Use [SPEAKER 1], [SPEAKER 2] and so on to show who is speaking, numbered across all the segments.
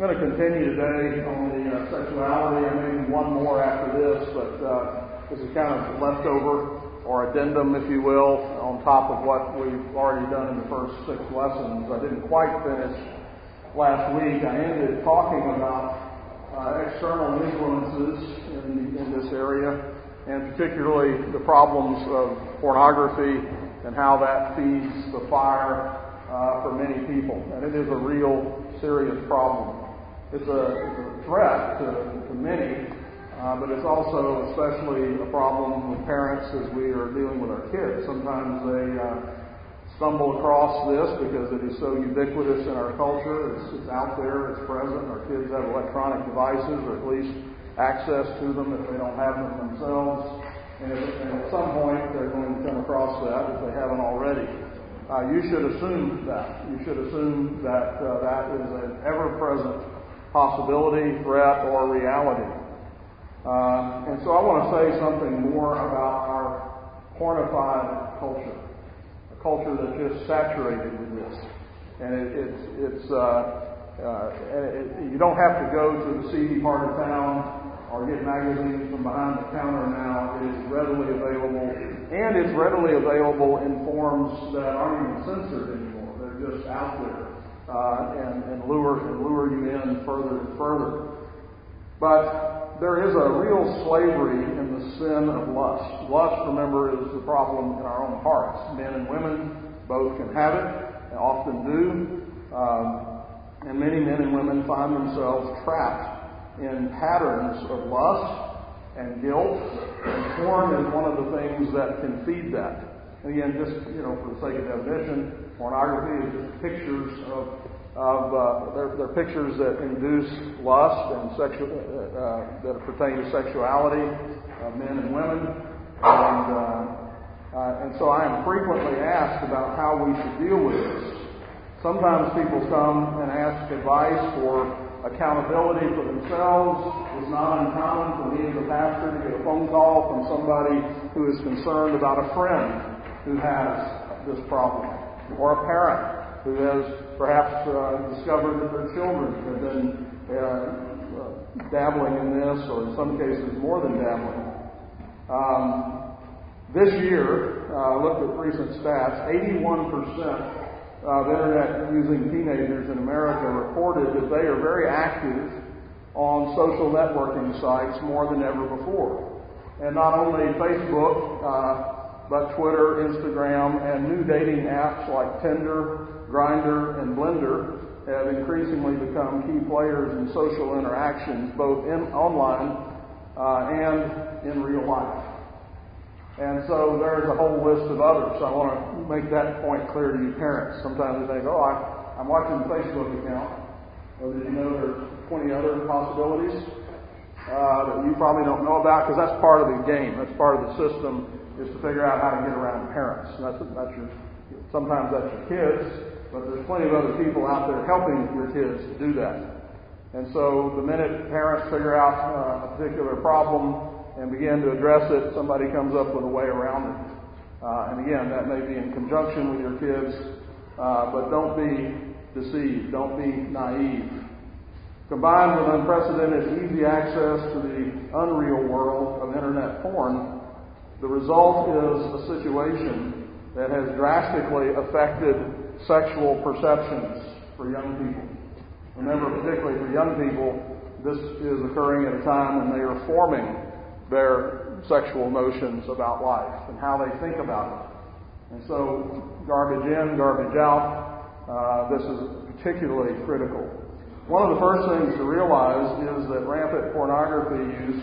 [SPEAKER 1] going to continue today on the uh, sexuality, and maybe one more after this, but uh, this is kind of leftover or addendum, if you will, on top of what we've already done in the first six lessons. I didn't quite finish last week. I ended talking about uh, external influences in, in this area, and particularly the problems of pornography and how that feeds the fire uh, for many people. And it is a real serious problem. It's a, it's a threat to, to many, uh, but it's also especially a problem with parents as we are dealing with our kids. Sometimes they uh, stumble across this because it is so ubiquitous in our culture. It's, it's out there, it's present. Our kids have electronic devices, or at least access to them if they don't have them themselves. And, if, and at some point, they're going to come across that if they haven't already. Uh, you should assume that. You should assume that uh, that is an ever present possibility, threat, or reality. Uh, and so I want to say something more about our pornified culture, a culture that's just saturated with this. And it, it's, it's uh, uh, and it, you don't have to go to the seedy part of town or get magazines from behind the counter now. It is readily available, and it's readily available in forms that aren't even censored anymore. They're just out there uh, and, and lure and lure you in further and further. But there is a real slavery in the sin of lust. Lust, remember, is the problem in our own hearts. Men and women both can have it, and often do. Um, and many men and women find themselves trapped in patterns of lust and guilt. And porn is one of the things that can feed that. And again, just you know, for the sake of definition, pornography is just pictures of of uh, they're, pictures that induce lust and sexual uh, uh, that pertain to sexuality of men and women, and uh, uh, and so I am frequently asked about how we should deal with this. Sometimes people come and ask advice for accountability for themselves. It's not uncommon for me as a pastor to get a phone call from somebody who is concerned about a friend who has this problem, or a parent who has perhaps uh, discovered that their children have been uh, dabbling in this, or in some cases more than dabbling. Um, this year, uh, looked at recent stats, 81% of internet using teenagers in America reported that they are very active on social networking sites more than ever before. And not only Facebook, uh, but Twitter, Instagram, and new dating apps like Tinder, Grindr, and Blendr have increasingly become key players in social interactions, both in online uh, and in real life. And so there's a whole list of others. I want to make that point clear to you parents. Sometimes they think, oh, I, I'm watching the Facebook account. Well, did you know there's 20 other possibilities uh, that you probably don't know about? Because that's part of the game. That's part of the system is to figure out how to get around parents. And that's, that's your, sometimes that's your kids, but there's plenty of other people out there helping your kids do that. And so the minute parents figure out uh, a particular problem and begin to address it, somebody comes up with a way around it. Uh, and again, that may be in conjunction with your kids, uh, but don't be deceived. Don't be naive. Combined with unprecedented easy access to the unreal world of internet porn, the result is a situation that has drastically affected sexual perceptions for young people. Remember, particularly for young people, this is occurring at a time when they are forming their sexual notions about life and how they think about it. And so, garbage in, garbage out, uh, this is particularly critical. One of the first things to realize is that rampant pornography use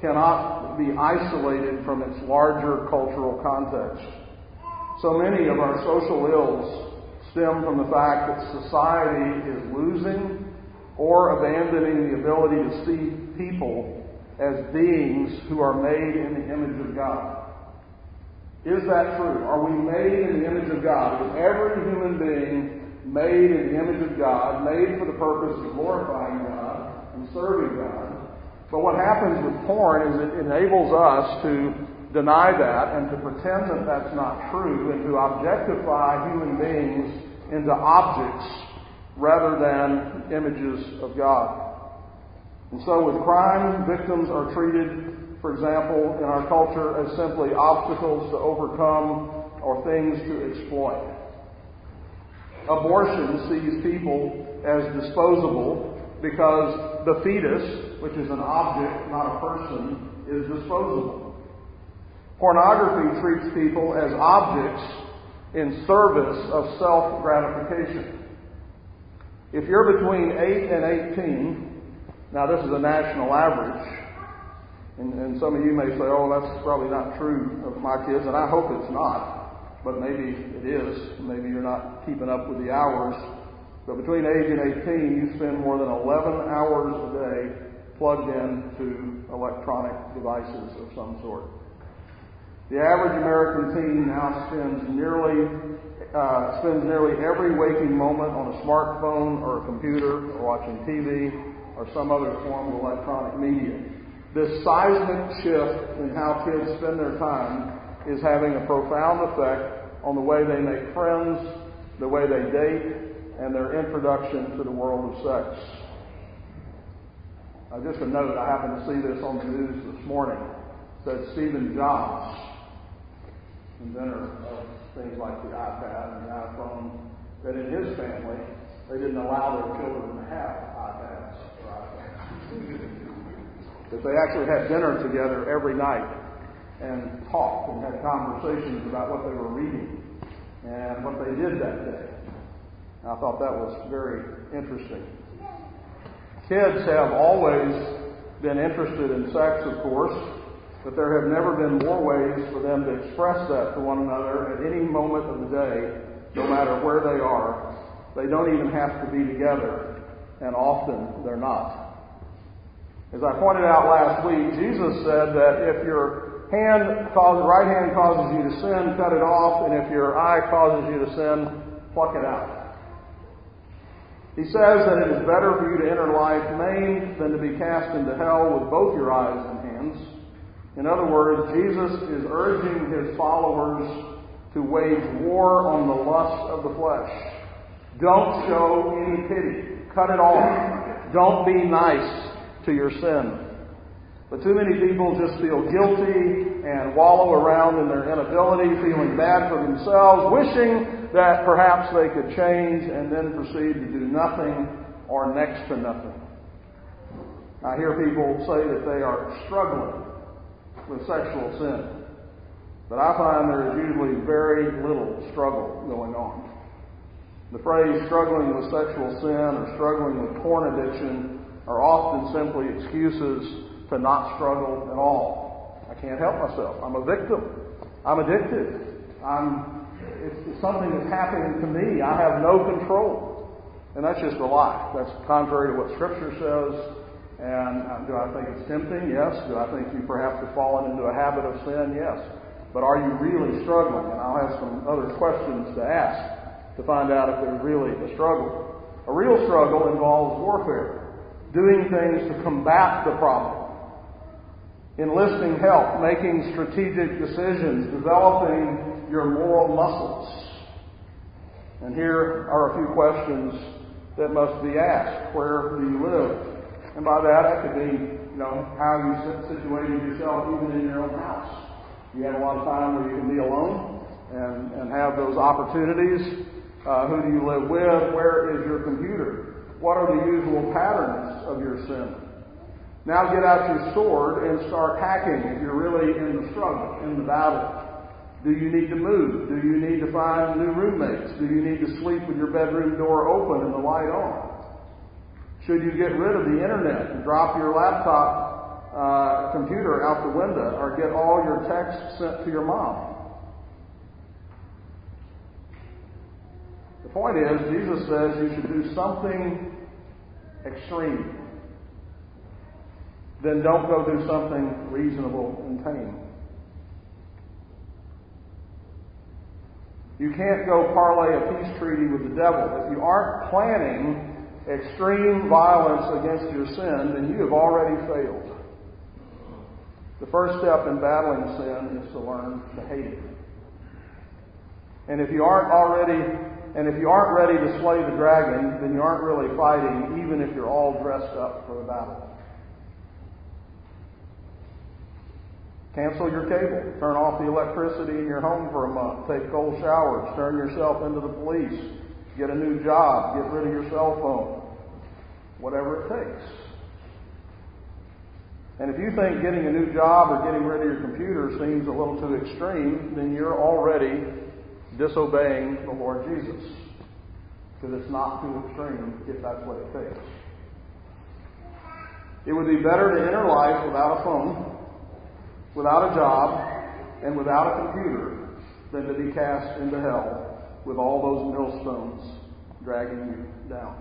[SPEAKER 1] cannot be isolated from its larger cultural context. So many of our social ills stem from the fact that society is losing or abandoning the ability to see people as beings who are made in the image of God. Is that true? Are we made in the image of God? Is every human being made in the image of God, made for the purpose of glorifying God and serving God? But what happens with porn is it enables us to deny that and to pretend that that's not true and to objectify human beings into objects rather than images of God. And so with crime, victims are treated, for example, in our culture as simply obstacles to overcome or things to exploit. Abortion sees people as disposable because the fetus, which is an object, not a person, is disposable. Pornography treats people as objects in service of self gratification. If you're between 8 and 18, now this is a national average, and, and some of you may say, oh, that's probably not true of my kids, and I hope it's not, but maybe it is. Maybe you're not keeping up with the hours. But between age and 18, you spend more than 11 hours a day plugged into electronic devices of some sort. The average American teen now spends nearly uh, spends nearly every waking moment on a smartphone or a computer or watching TV or some other form of electronic media. This seismic shift in how kids spend their time is having a profound effect on the way they make friends, the way they date, and their introduction to the world of sex. Uh, just a note, I happened to see this on the news this morning. Said Stephen Jobs, inventor of things like the iPad and the iPhone, that in his family, they didn't allow their children to have iPads or iPhones. that they actually had dinner together every night and talked and had conversations about what they were reading and what they did that day. I thought that was very interesting. Kids have always been interested in sex, of course, but there have never been more ways for them to express that to one another at any moment of the day, no matter where they are. They don't even have to be together, and often they're not. As I pointed out last week, Jesus said that if your hand causes, right hand causes you to sin, cut it off, and if your eye causes you to sin, pluck it out. He says that it is better for you to enter life maimed than to be cast into hell with both your eyes and hands. In other words, Jesus is urging his followers to wage war on the lust of the flesh. Don't show any pity. Cut it off. Don't be nice to your sin. But too many people just feel guilty and wallow around in their inability, feeling bad for themselves, wishing that perhaps they could change and then proceed to do nothing or next to nothing. I hear people say that they are struggling with sexual sin. But I find there is usually very little struggle going on. The phrase struggling with sexual sin or struggling with porn addiction are often simply excuses to not struggle at all. I can't help myself. I'm a victim. I'm addicted. I'm, it's, it's something that's happening to me. I have no control. And that's just a lie. That's contrary to what Scripture says. And uh, do I think it's tempting? Yes. Do I think you perhaps have fallen into a habit of sin? Yes. But are you really struggling? And I'll have some other questions to ask to find out if there's really a struggle. A real struggle involves warfare, doing things to combat the problem enlisting help, making strategic decisions, developing your moral muscles. And here are a few questions that must be asked. Where do you live? And by that, that could be, you know, how you situated yourself even in your own house. You have a lot of time where you can be alone and, and have those opportunities. Uh, who do you live with? Where is your computer? What are the usual patterns of your sin? Now get out your sword and start hacking if you're really in the struggle, in the battle. Do you need to move? Do you need to find new roommates? Do you need to sleep with your bedroom door open and the light on? Should you get rid of the internet and drop your laptop uh, computer out the window or get all your texts sent to your mom? The point is, Jesus says you should do something extreme then don't go do something reasonable and tame. You can't go parlay a peace treaty with the devil. If you aren't planning extreme violence against your sin, then you have already failed. The first step in battling sin is to learn to hate it. And if you aren't already And if you aren't ready to slay the dragon, then you aren't really fighting, even if you're all dressed up for the battle. Cancel your cable. Turn off the electricity in your home for a month. Take cold showers. Turn yourself into the police. Get a new job. Get rid of your cell phone. Whatever it takes. And if you think getting a new job or getting rid of your computer seems a little too extreme, then you're already disobeying the Lord Jesus. Because it's not too extreme if that's what it takes. It would be better to enter life without a phone without a job, and without a computer than to be cast into hell with all those millstones dragging you down.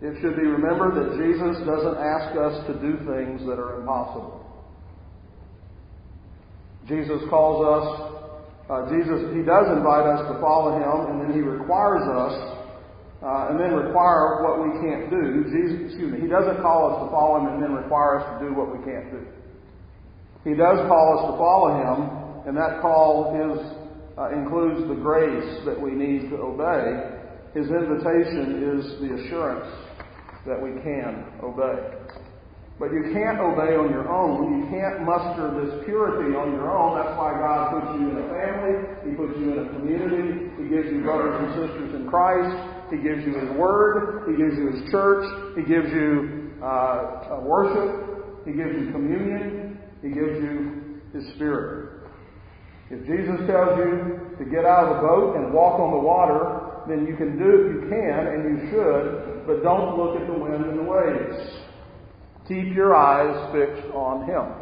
[SPEAKER 1] It should be remembered that Jesus doesn't ask us to do things that are impossible. Jesus calls us, uh, Jesus, He does invite us to follow Him, and then He requires us uh, and then require what we can't do. Jesus, excuse me, He doesn't call us to follow Him and then require us to do what we can't do. He does call us to follow Him, and that call is, uh, includes the grace that we need to obey. His invitation is the assurance that we can obey. But you can't obey on your own. You can't muster this purity on your own. That's why God puts you in a family. He puts you in a community. He gives you brothers and sisters in Christ. He gives you His Word. He gives you His church. He gives you uh, worship. He gives you communion. He gives you His Spirit. If Jesus tells you to get out of the boat and walk on the water, then you can do, it, you can and you should, but don't look at the wind and the waves. Keep your eyes fixed on Him.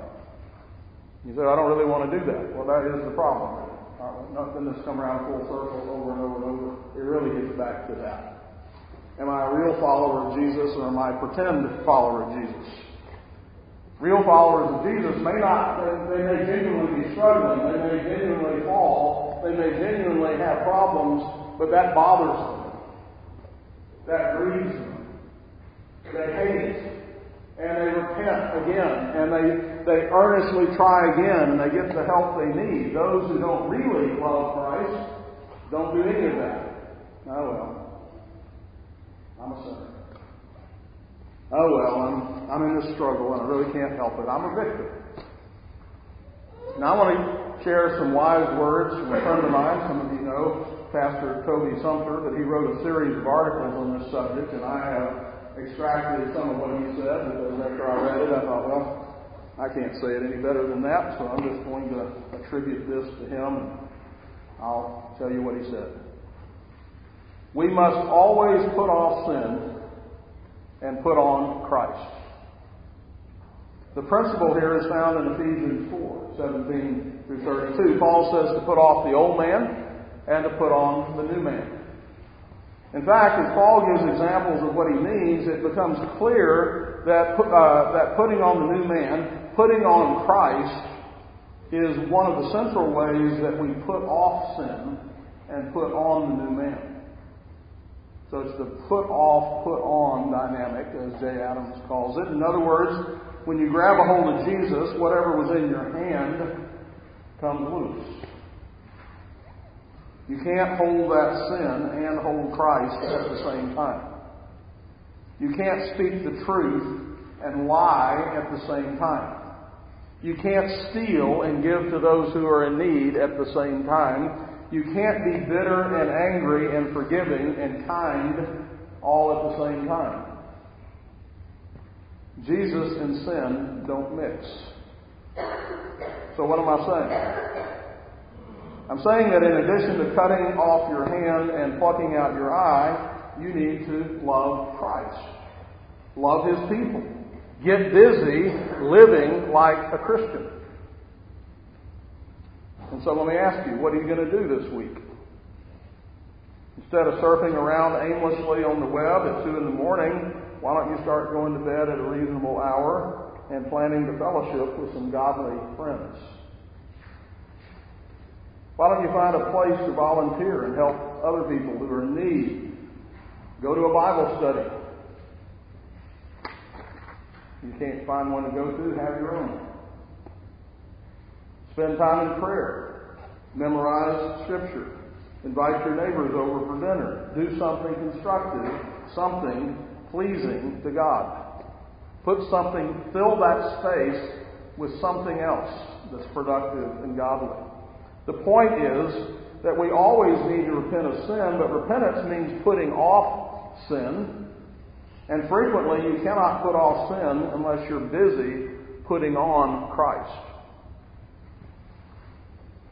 [SPEAKER 1] You say, I don't really want to do that. Well, that is the problem. Uh, nothing that's come around full circle over and over and over. It really gets back to that. Am I a real follower of Jesus or am I a pretend follower of Jesus? Real followers of Jesus may not, they, may genuinely be struggling, they may genuinely fall, they may genuinely have problems, but that bothers them. That grieves them. They hate it. And they repent again, and they they earnestly try again and they get the help they need. Those who don't really love Christ don't do any of that. Oh well. I'm a sinner. Oh well, I'm I'm in this struggle and I really can't help it. I'm a victim. Now I want to share some wise words from a friend of mine. Some of you know Pastor Toby Sumpter, that he wrote a series of articles on this subject, and I have extracted some of what he said because after I read it, I thought, well, I can't say it any better than that, so I'm just going to attribute this to him. I'll tell you what he said. We must always put off sin and put on Christ. The principle here is found in Ephesians 4, 17 through 32. Paul says to put off the old man and to put on the new man. In fact, as Paul gives examples of what he means, it becomes clear that, uh, that putting on the new man putting on Christ is one of the central ways that we put off sin and put on the new man. So it's the put off, put on dynamic, as Jay Adams calls it. In other words, when you grab a hold of Jesus, whatever was in your hand comes loose. You can't hold that sin and hold Christ at the same time. You can't speak the truth and lie at the same time. You can't steal and give to those who are in need at the same time. You can't be bitter and angry and forgiving and kind all at the same time. Jesus and sin don't mix. So, what am I saying? I'm saying that in addition to cutting off your hand and plucking out your eye, you need to love Christ. Love His people. Get busy living like a Christian. And so let me ask you, what are you going to do this week? Instead of surfing around aimlessly on the web at 2 in the morning, why don't you start going to bed at a reasonable hour and planning to fellowship with some godly friends? Why don't you find a place to volunteer and help other people who are in need? Go to a Bible study you can't find one to go to, have your own. Spend time in prayer. Memorize Scripture. Invite your neighbors over for dinner. Do something constructive, something pleasing to God. Put something, fill that space with something else that's productive and godly. The point is that we always need to repent of sin, but repentance means putting off sin. And frequently you cannot put off sin unless you're busy putting on Christ.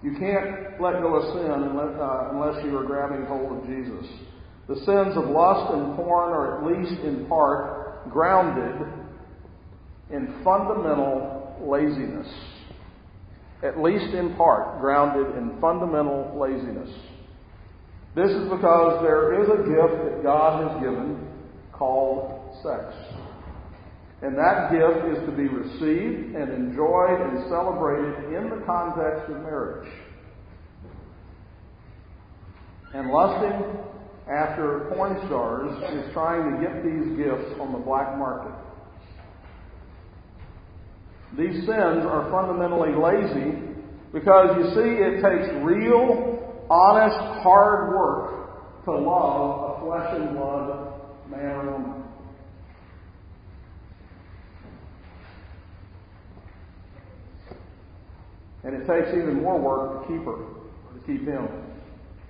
[SPEAKER 1] You can't let go of sin unless, uh, unless you are grabbing hold of Jesus. The sins of lust and porn are at least in part grounded in fundamental laziness. At least in part grounded in fundamental laziness. This is because there is a gift that God has given called sex. And that gift is to be received and enjoyed and celebrated in the context of marriage. And lusting after porn stars is trying to get these gifts on the black market. These sins are fundamentally lazy because you see, it takes real, honest, hard work to love a flesh and blood man or woman. And it takes even more work to keep her, to keep him.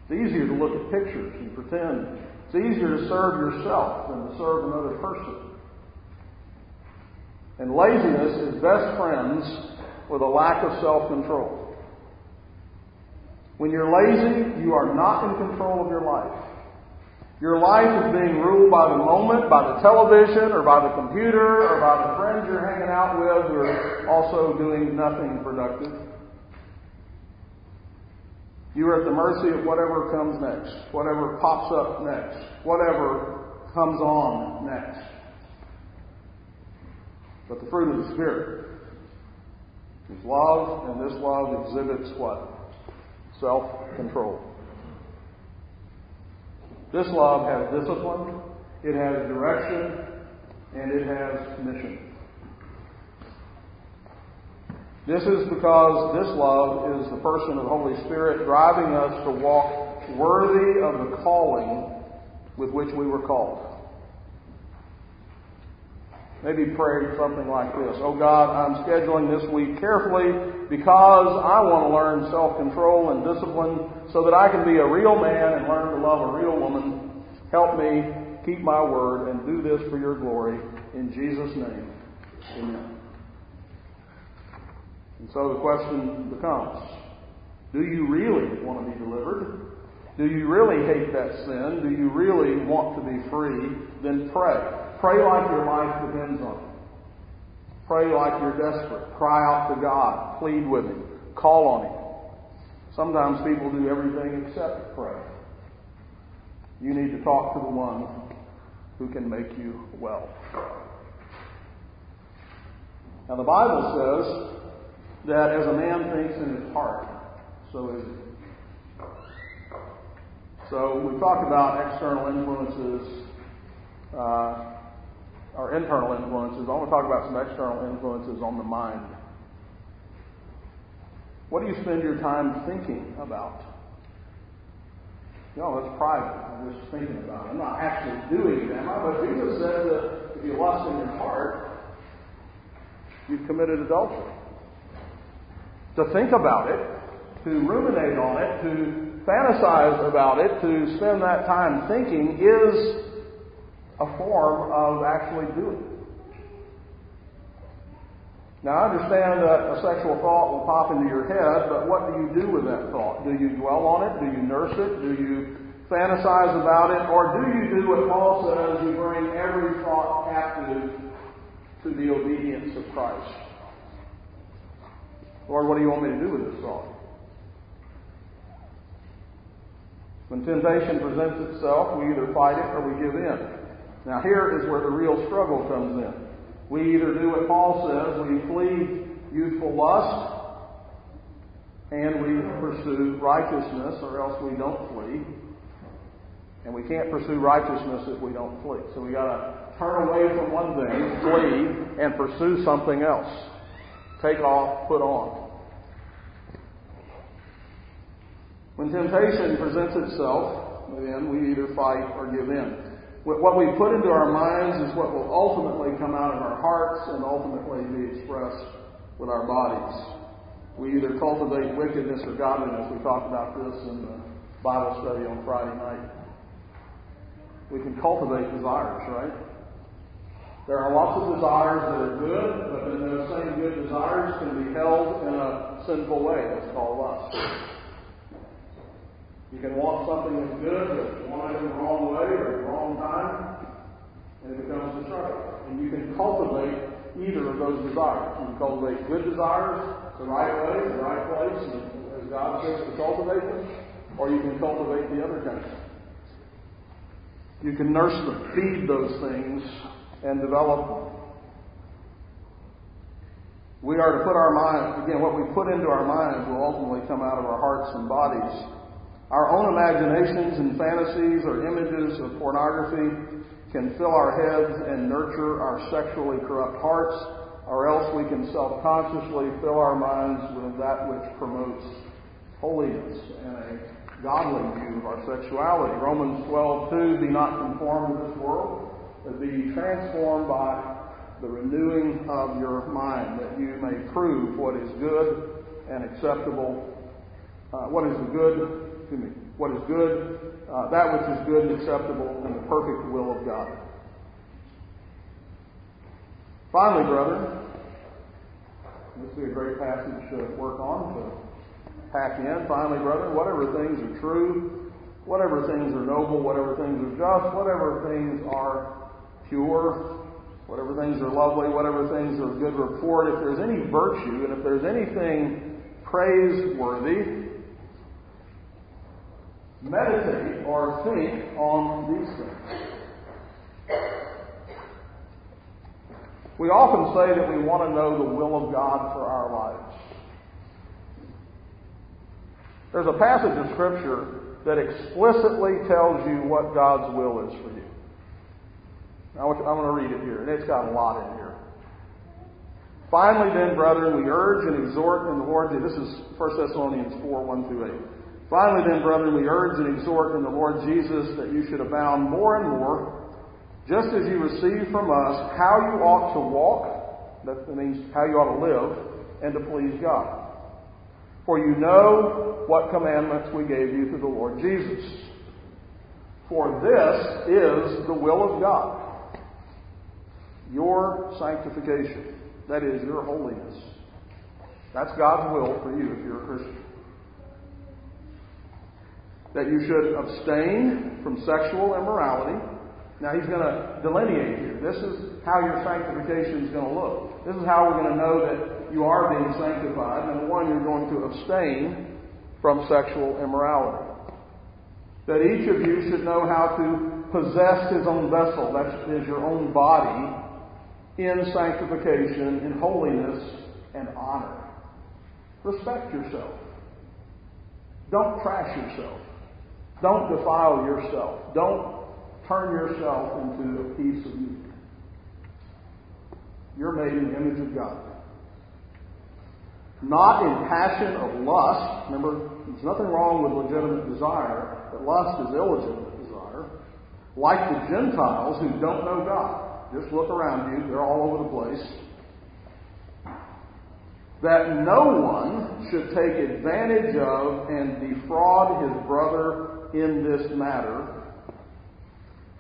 [SPEAKER 1] It's easier to look at pictures and pretend. It's easier to serve yourself than to serve another person. And laziness is best friends with a lack of self control. When you're lazy, you are not in control of your life. Your life is being ruled by the moment, by the television, or by the computer, or by the friends you're hanging out with who are also doing nothing productive. You are at the mercy of whatever comes next, whatever pops up next, whatever comes on next. But the fruit of the Spirit is love, and this love exhibits what? Self control. This love has discipline, it has direction, and it has mission. This is because this love is the person of the Holy Spirit driving us to walk worthy of the calling with which we were called. Maybe pray something like this. Oh God, I'm scheduling this week carefully because I want to learn self-control and discipline so that I can be a real man and learn to love a real woman. Help me keep my word and do this for your glory. In Jesus' name. Amen. And so the question becomes do you really want to be delivered? Do you really hate that sin? Do you really want to be free? Then pray. Pray like your life depends on it. Pray like you're desperate. Cry out to God. Plead with Him. Call on Him. Sometimes people do everything except pray. You need to talk to the one who can make you well. Now, the Bible says that as a man thinks in his heart, so is he. So we talked about external influences, uh, or internal influences. I want to talk about some external influences on the mind. What do you spend your time thinking about? Know, that's private. I'm just thinking about it. I'm not actually doing them. But Jesus said that if you lust in your heart, you've committed adultery to think about it, to ruminate on it, to fantasize about it, to spend that time thinking is a form of actually doing. Now, I understand that a sexual thought will pop into your head, but what do you do with that thought? Do you dwell on it? Do you nurse it? Do you fantasize about it? Or do you do what Paul says, you bring every thought captive to the obedience of Christ? Lord, what do you want me to do with this thought? When temptation presents itself, we either fight it or we give in. Now, here is where the real struggle comes in. We either do what Paul says, we flee youthful lust, and we pursue righteousness, or else we don't flee. And we can't pursue righteousness if we don't flee. So we got to turn away from one thing, flee, and pursue something else take off, put on. When temptation presents itself, then we either fight or give in. What we put into our minds is what will ultimately come out of our hearts and ultimately be expressed with our bodies. We either cultivate wickedness or godliness. We talked about this in the Bible study on Friday night. We can cultivate desires, right? There are lots of desires that are good, but then those same good desires can be held in a sinful way. That's called lust. You can want something that's good, but want it in the wrong way or the wrong time, and it becomes destructive. And you can cultivate either of those desires. You can cultivate good desires the right way, the right place, and as God says to cultivate them, or you can cultivate the other kind. You can nurse them, feed those things, and develop. We are to put our minds, again, what we put into our minds will ultimately come out of our hearts and bodies. Our own imaginations and fantasies or images of pornography can fill our heads and nurture our sexually corrupt hearts, or else we can self consciously fill our minds with that which promotes holiness and a godly view of our sexuality. Romans 12:2 Be not conformed to this world, but be transformed by the renewing of your mind, that you may prove what is good and acceptable, uh, what is good to me. What is good, uh, that which is good and acceptable, and the perfect will of God. Finally, brother, this be a great passage to work on, to pack in. Finally, brother, whatever things are true, whatever things are noble, whatever things are just, whatever things are pure, whatever things are lovely, whatever things are good report, if there's any virtue and if there's anything praiseworthy, meditate or think on these things. We often say that we want to know the will of God for our lives. There's a passage of Scripture that explicitly tells you what God's will is for you. I'm going to read it here, and it's got a lot in here. Finally, then, brethren, we urge and exhort in the Lord. This is 1 Thessalonians 4 1 through 8. Finally, then, brethren, we urge and exhort in the Lord Jesus that you should abound more and more, just as you receive from us how you ought to walk, that means how you ought to live, and to please God. For you know what commandments we gave you through the Lord Jesus. For this is the will of God your sanctification. That is, your holiness. That's God's will for you if you're a Christian that you should abstain from sexual immorality. Now he's going to delineate here. This is how your sanctification is going to look. This is how we're going to know that you are being sanctified. Number one, you're going to abstain from sexual immorality. That each of you should know how to possess his own vessel, that is your own body, in sanctification, in holiness, and honor. Respect yourself. Don't trash yourself. Don't defile yourself. Don't turn yourself into a piece of meat. You're made in the image of God. Not in passion of lust. Remember, there's nothing wrong with legitimate desire, but lust is illegitimate desire. Like the Gentiles who don't know God. Just look around you, they're all over the place. That no one should take advantage of and defraud his brother in this matter.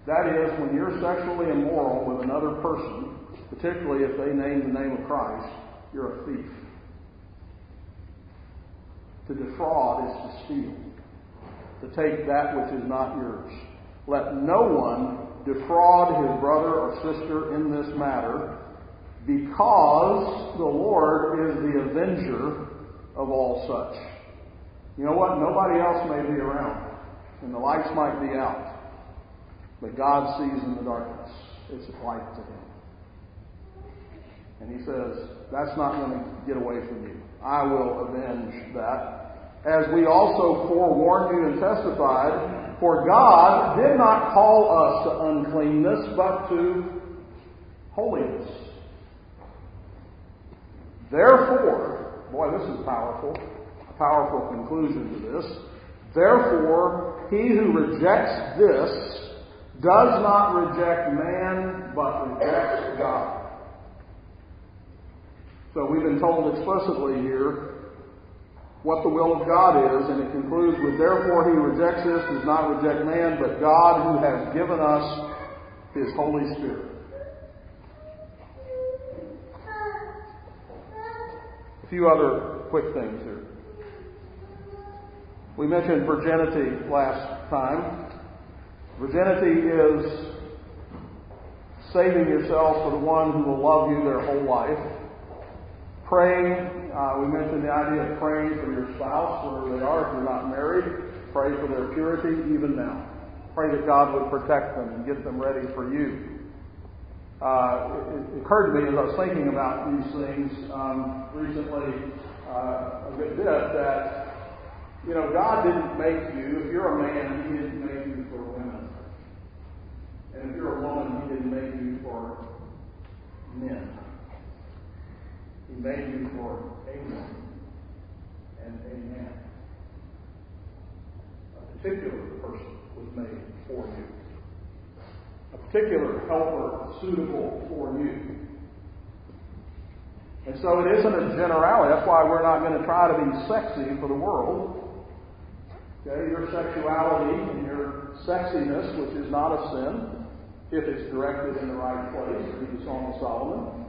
[SPEAKER 1] That is, when you're sexually immoral with another person, particularly if they name the name of Christ, you're a thief. To defraud is to steal, to take that which is not yours. Let no one defraud his brother or sister in this matter, because the Lord is the avenger of all such. You know what? Nobody else may be around and the lights might be out, but God sees in the darkness. It's light to him. And he says, That's not going to get away from you. I will avenge that. As we also forewarned you and testified, for God did not call us to uncleanness, but to holiness. Therefore, boy, this is powerful, a powerful conclusion to this. Therefore, he who rejects this does not reject man, but rejects God. So we've been told explicitly here what the will of God is, and it concludes with, Therefore he rejects this, does not reject man, but God who has given us his Holy Spirit. A few other quick things here. We mentioned virginity last time. Virginity is saving yourself for the one who will love you their whole life. Praying, uh, we mentioned the idea of praying for your spouse, wherever they are, if you're not married. Pray for their purity even now. Pray that God would protect them and get them ready for you. Uh, it, it, occurred to me as I was thinking about these things um, recently uh, a good bit that you know, God didn't make you, if you're a man, He didn't make you for women. And if you're a woman, He didn't make you for men. Made you for a woman and a man. A particular person was made for you. A particular helper suitable for you. And so it isn't a generality. That's why we're not going to try to be sexy for the world. Okay, your sexuality and your sexiness, which is not a sin, if it's directed in the right place, read the Song of Solomon,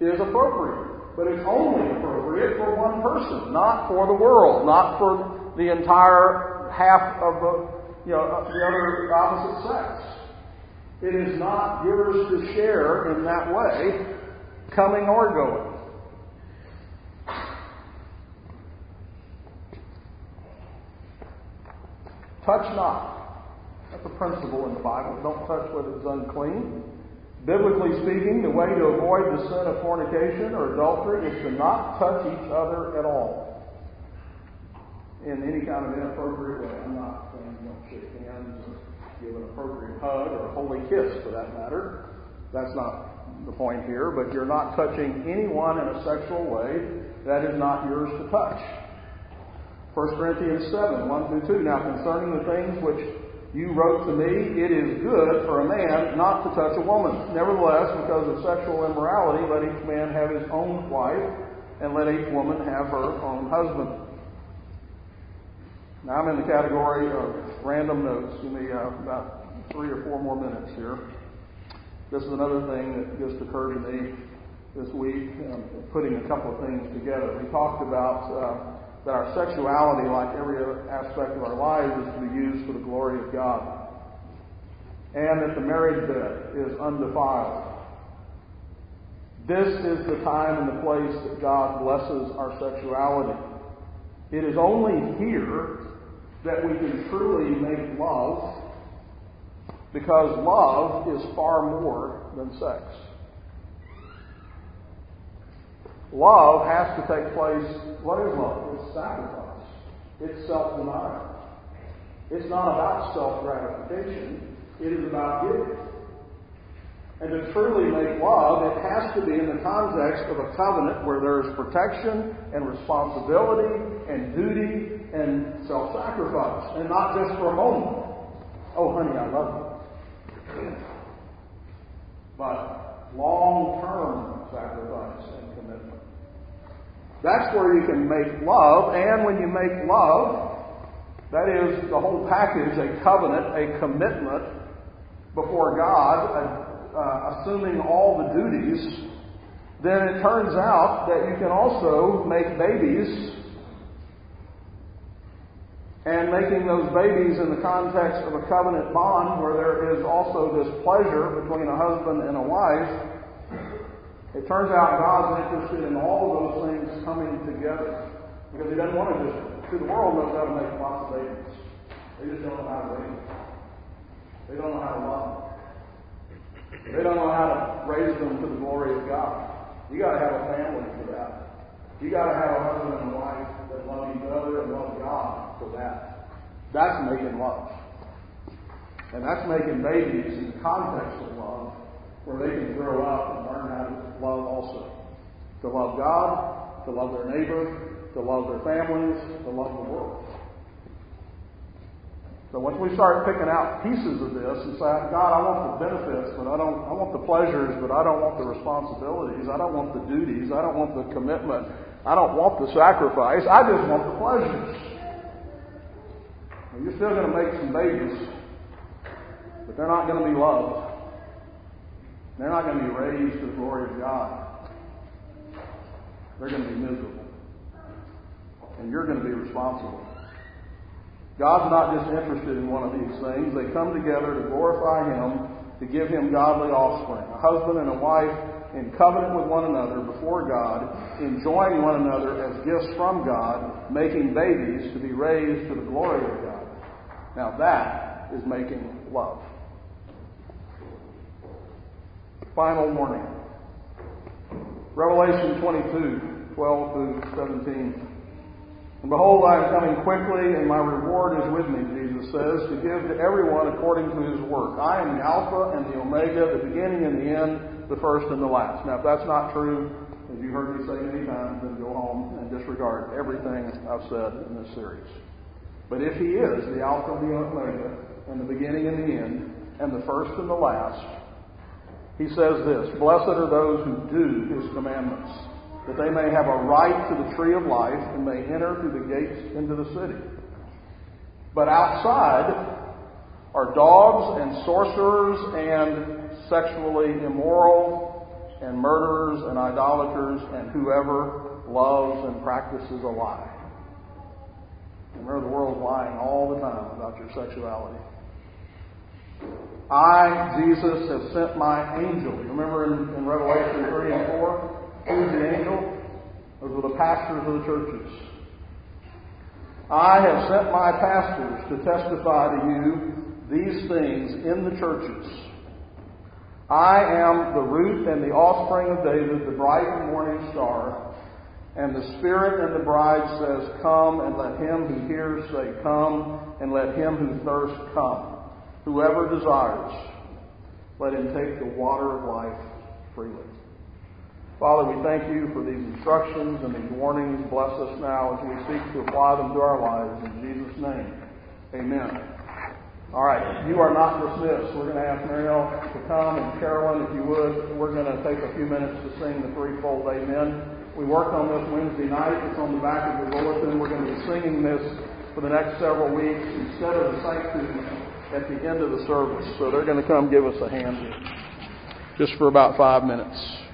[SPEAKER 1] is appropriate. But it's only appropriate for one person, not for the world, not for the entire half of the, you know, the other opposite sex. It is not yours to share in that way, coming or going. Touch not. That's a principle in the Bible. Don't touch what is unclean. Biblically speaking, the way to avoid the sin of fornication or adultery is to not touch each other at all. In any kind of inappropriate way. I'm not saying you don't shake hands or give an appropriate hug or a holy kiss for that matter. That's not the point here, but you're not touching anyone in a sexual way that is not yours to touch. 1 Corinthians 7, 1 through 2. Now, concerning the things which you wrote to me, it is good for a man not to touch a woman. Nevertheless, because of sexual immorality, let each man have his own wife, and let each woman have her own husband. Now, I'm in the category of random notes. Give me uh, about three or four more minutes here. This is another thing that just occurred to me this week, um, putting a couple of things together. We talked about. Uh, that our sexuality, like every other aspect of our lives, is to be used for the glory of God. And that the marriage bed is undefiled. This is the time and the place that God blesses our sexuality. It is only here that we can truly make love because love is far more than sex. Love has to take place. What is love? It's sacrifice. It's self denial. It's not about self gratification, it is about giving. And to truly make love, it has to be in the context of a covenant where there is protection and responsibility and duty and self sacrifice, and not just for a moment. Oh, honey, I love you. But that's where you can make love, and when you make love, that is the whole package a covenant, a commitment before God, uh, uh, assuming all the duties, then it turns out that you can also make babies. And making those babies in the context of a covenant bond where there is also this pleasure between a husband and a wife it turns out God's interested in all those things coming together because He doesn't want to just. See, the world knows how to make lots of babies. They just don't know how to raise them. They don't know how to love them. They don't know how to raise them to the glory of God. You got to have a family for that. You got to have a husband and a wife that love each other and love God for that. That's making love. And that's making babies in the context of love where they can grow up and learn how love also. To love God, to love their neighbor, to love their families, to love the world. So once we start picking out pieces of this and say, God, I want the benefits, but I don't, I want the pleasures, but I don't want the responsibilities. I don't want the duties. I don't want the commitment. I don't want the sacrifice. I just want the pleasures. You're still going to make some babies, but they're not going to be loved. They're not going to be raised to the glory of God. They're going to be miserable. And you're going to be responsible. God's not just interested in one of these things. They come together to glorify Him, to give Him godly offspring. A husband and a wife in covenant with one another before God, enjoying one another as gifts from God, making babies to be raised to the glory of God. Now that is making love. Final warning. Revelation 22, 12 through 17. And behold, I am coming quickly, and my reward is with me, Jesus says, to give to everyone according to his work. I am the Alpha and the Omega, the beginning and the end, the first and the last. Now, if that's not true, as you heard me say many times, then go home and disregard everything I've said in this series. But if he is the Alpha and the Omega, and the beginning and the end, and the first and the last, he says this Blessed are those who do his commandments that they may have a right to the tree of life and may enter through the gates into the city. But outside are dogs and sorcerers and sexually immoral and murderers and idolaters and whoever loves and practices a lie. Remember, the world's lying all the time about your sexuality. I, Jesus, have sent my angel. You remember in, in Revelation 3 and 4? Who's the angel? Those were the pastors of the churches. I have sent my pastors to testify to you these things in the churches. I am the root and the offspring of David, the bright and morning star. And the Spirit and the bride says, Come, and let him who hears say, Come, and let him who thirsts come. Whoever desires, let him take the water of life freely. Father, we thank you for these instructions and these warnings. Bless us now as we seek to apply them to our lives. In Jesus' name, amen. All right, you are not dismissed. We're going to ask Mariel to come, and Carolyn, if you would, we're going to take a few minutes to sing the threefold amen. We worked on this Wednesday night. It's on the back of the bulletin. We're going to be singing this for the next several weeks instead of the sanctuary at the end of the service. So they're going to come give us a hand just for about five minutes.